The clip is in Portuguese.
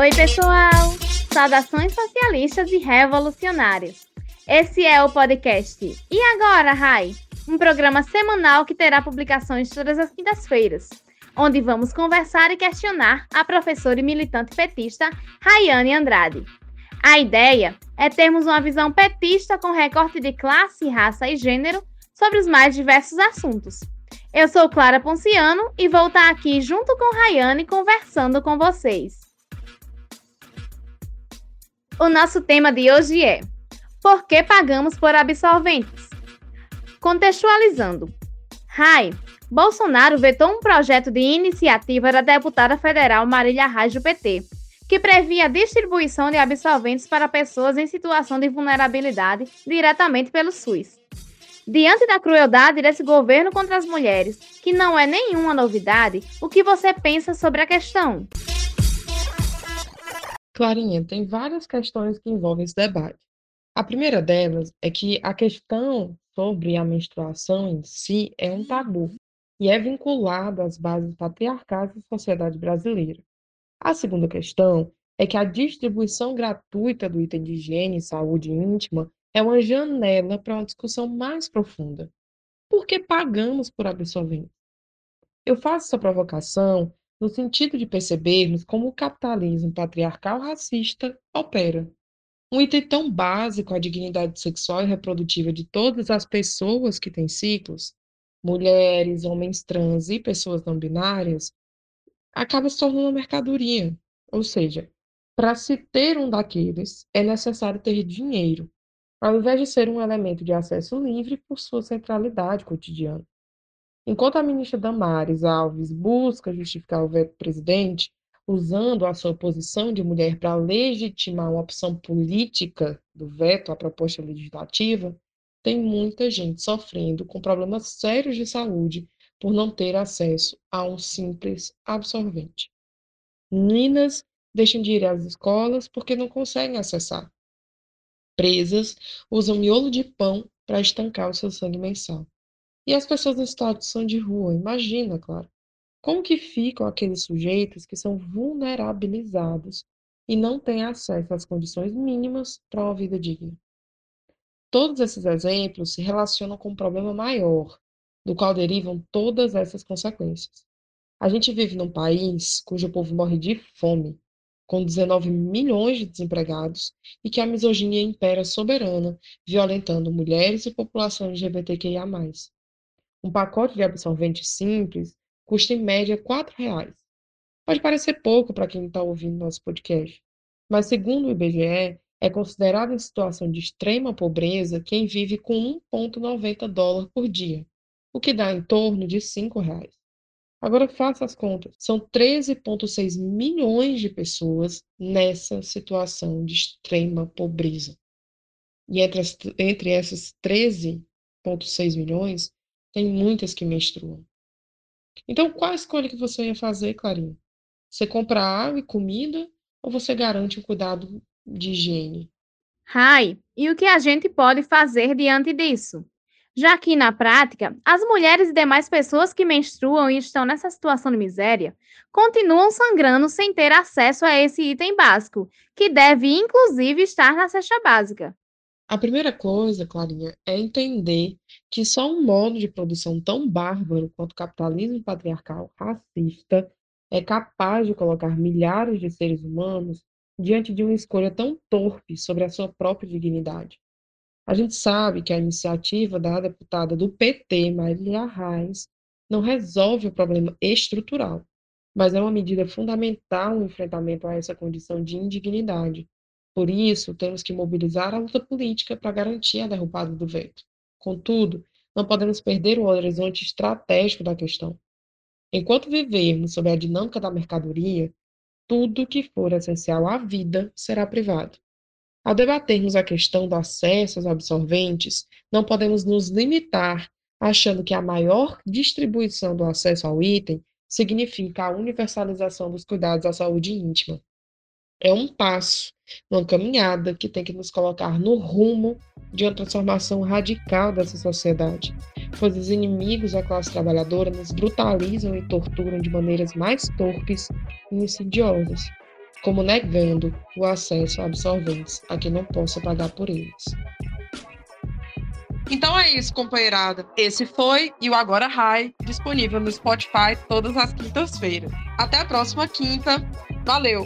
Oi, pessoal! Saudações socialistas e revolucionários. Esse é o podcast E Agora, Rai? Um programa semanal que terá publicações todas as quintas-feiras, onde vamos conversar e questionar a professora e militante petista Rayane Andrade. A ideia é termos uma visão petista com recorte de classe, raça e gênero sobre os mais diversos assuntos. Eu sou Clara Ponciano e vou estar aqui junto com Rayane conversando com vocês. O nosso tema de hoje é: Por que pagamos por absolventes? Contextualizando. Rai, Bolsonaro vetou um projeto de iniciativa da deputada federal Marília Reis do PT, que previa a distribuição de absolventes para pessoas em situação de vulnerabilidade diretamente pelo SUS. Diante da crueldade desse governo contra as mulheres, que não é nenhuma novidade, o que você pensa sobre a questão? Clarinha, tem várias questões que envolvem esse debate. A primeira delas é que a questão sobre a menstruação em si é um tabu e é vinculada às bases patriarcais da sociedade brasileira. A segunda questão é que a distribuição gratuita do item de higiene e saúde íntima é uma janela para uma discussão mais profunda. Por que pagamos por absorventes? Eu faço essa provocação no sentido de percebermos como o capitalismo patriarcal racista opera. Um item tão básico à dignidade sexual e reprodutiva de todas as pessoas que têm ciclos, mulheres, homens trans e pessoas não binárias, acaba se tornando uma mercadoria. Ou seja, para se ter um daqueles, é necessário ter dinheiro, ao invés de ser um elemento de acesso livre por sua centralidade cotidiana. Enquanto a ministra Damares Alves busca justificar o veto presidente, usando a sua posição de mulher para legitimar uma opção política do veto à proposta legislativa, tem muita gente sofrendo com problemas sérios de saúde por não ter acesso a um simples absorvente. Meninas deixam de ir às escolas porque não conseguem acessar. Presas usam miolo de pão para estancar o seu sangue mensal. E as pessoas em situação de rua, imagina, claro. Como que ficam aqueles sujeitos que são vulnerabilizados e não têm acesso às condições mínimas para uma vida digna? Todos esses exemplos se relacionam com um problema maior, do qual derivam todas essas consequências. A gente vive num país cujo povo morre de fome, com 19 milhões de desempregados, e que a misoginia impera soberana, violentando mulheres e população LGBTQIA. Um pacote de absorvente simples custa em média R$ 4,00. Pode parecer pouco para quem está ouvindo nosso podcast, mas segundo o IBGE, é considerado em situação de extrema pobreza quem vive com 1,90 dólar por dia, o que dá em torno de R$ 5,00. Agora faça as contas. São 13,6 milhões de pessoas nessa situação de extrema pobreza. E entre, as, entre essas 13,6 milhões, tem muitas que menstruam. Então, qual a escolha que você ia fazer, Clarinha? Você compra água e comida ou você garante um cuidado de higiene? Rai, e o que a gente pode fazer diante disso? Já que, na prática, as mulheres e demais pessoas que menstruam e estão nessa situação de miséria continuam sangrando sem ter acesso a esse item básico, que deve inclusive estar na cesta básica. A primeira coisa, Clarinha, é entender que só um modo de produção tão bárbaro quanto o capitalismo patriarcal racista é capaz de colocar milhares de seres humanos diante de uma escolha tão torpe sobre a sua própria dignidade. A gente sabe que a iniciativa da deputada do PT, Marília Reis, não resolve o problema estrutural, mas é uma medida fundamental no enfrentamento a essa condição de indignidade por isso, temos que mobilizar a luta política para garantir a derrubada do veto. Contudo, não podemos perder o horizonte estratégico da questão. Enquanto vivermos sob a dinâmica da mercadoria, tudo que for essencial à vida será privado. Ao debatermos a questão do acesso aos absorventes, não podemos nos limitar achando que a maior distribuição do acesso ao item significa a universalização dos cuidados à saúde íntima. É um passo, uma caminhada que tem que nos colocar no rumo de uma transformação radical dessa sociedade, pois os inimigos da classe trabalhadora nos brutalizam e torturam de maneiras mais torpes e insidiosas. como negando o acesso a absorventes a quem não possa pagar por eles. Então é isso, companheirada. Esse foi e o Agora High, disponível no Spotify todas as quintas-feiras. Até a próxima quinta. Valeu!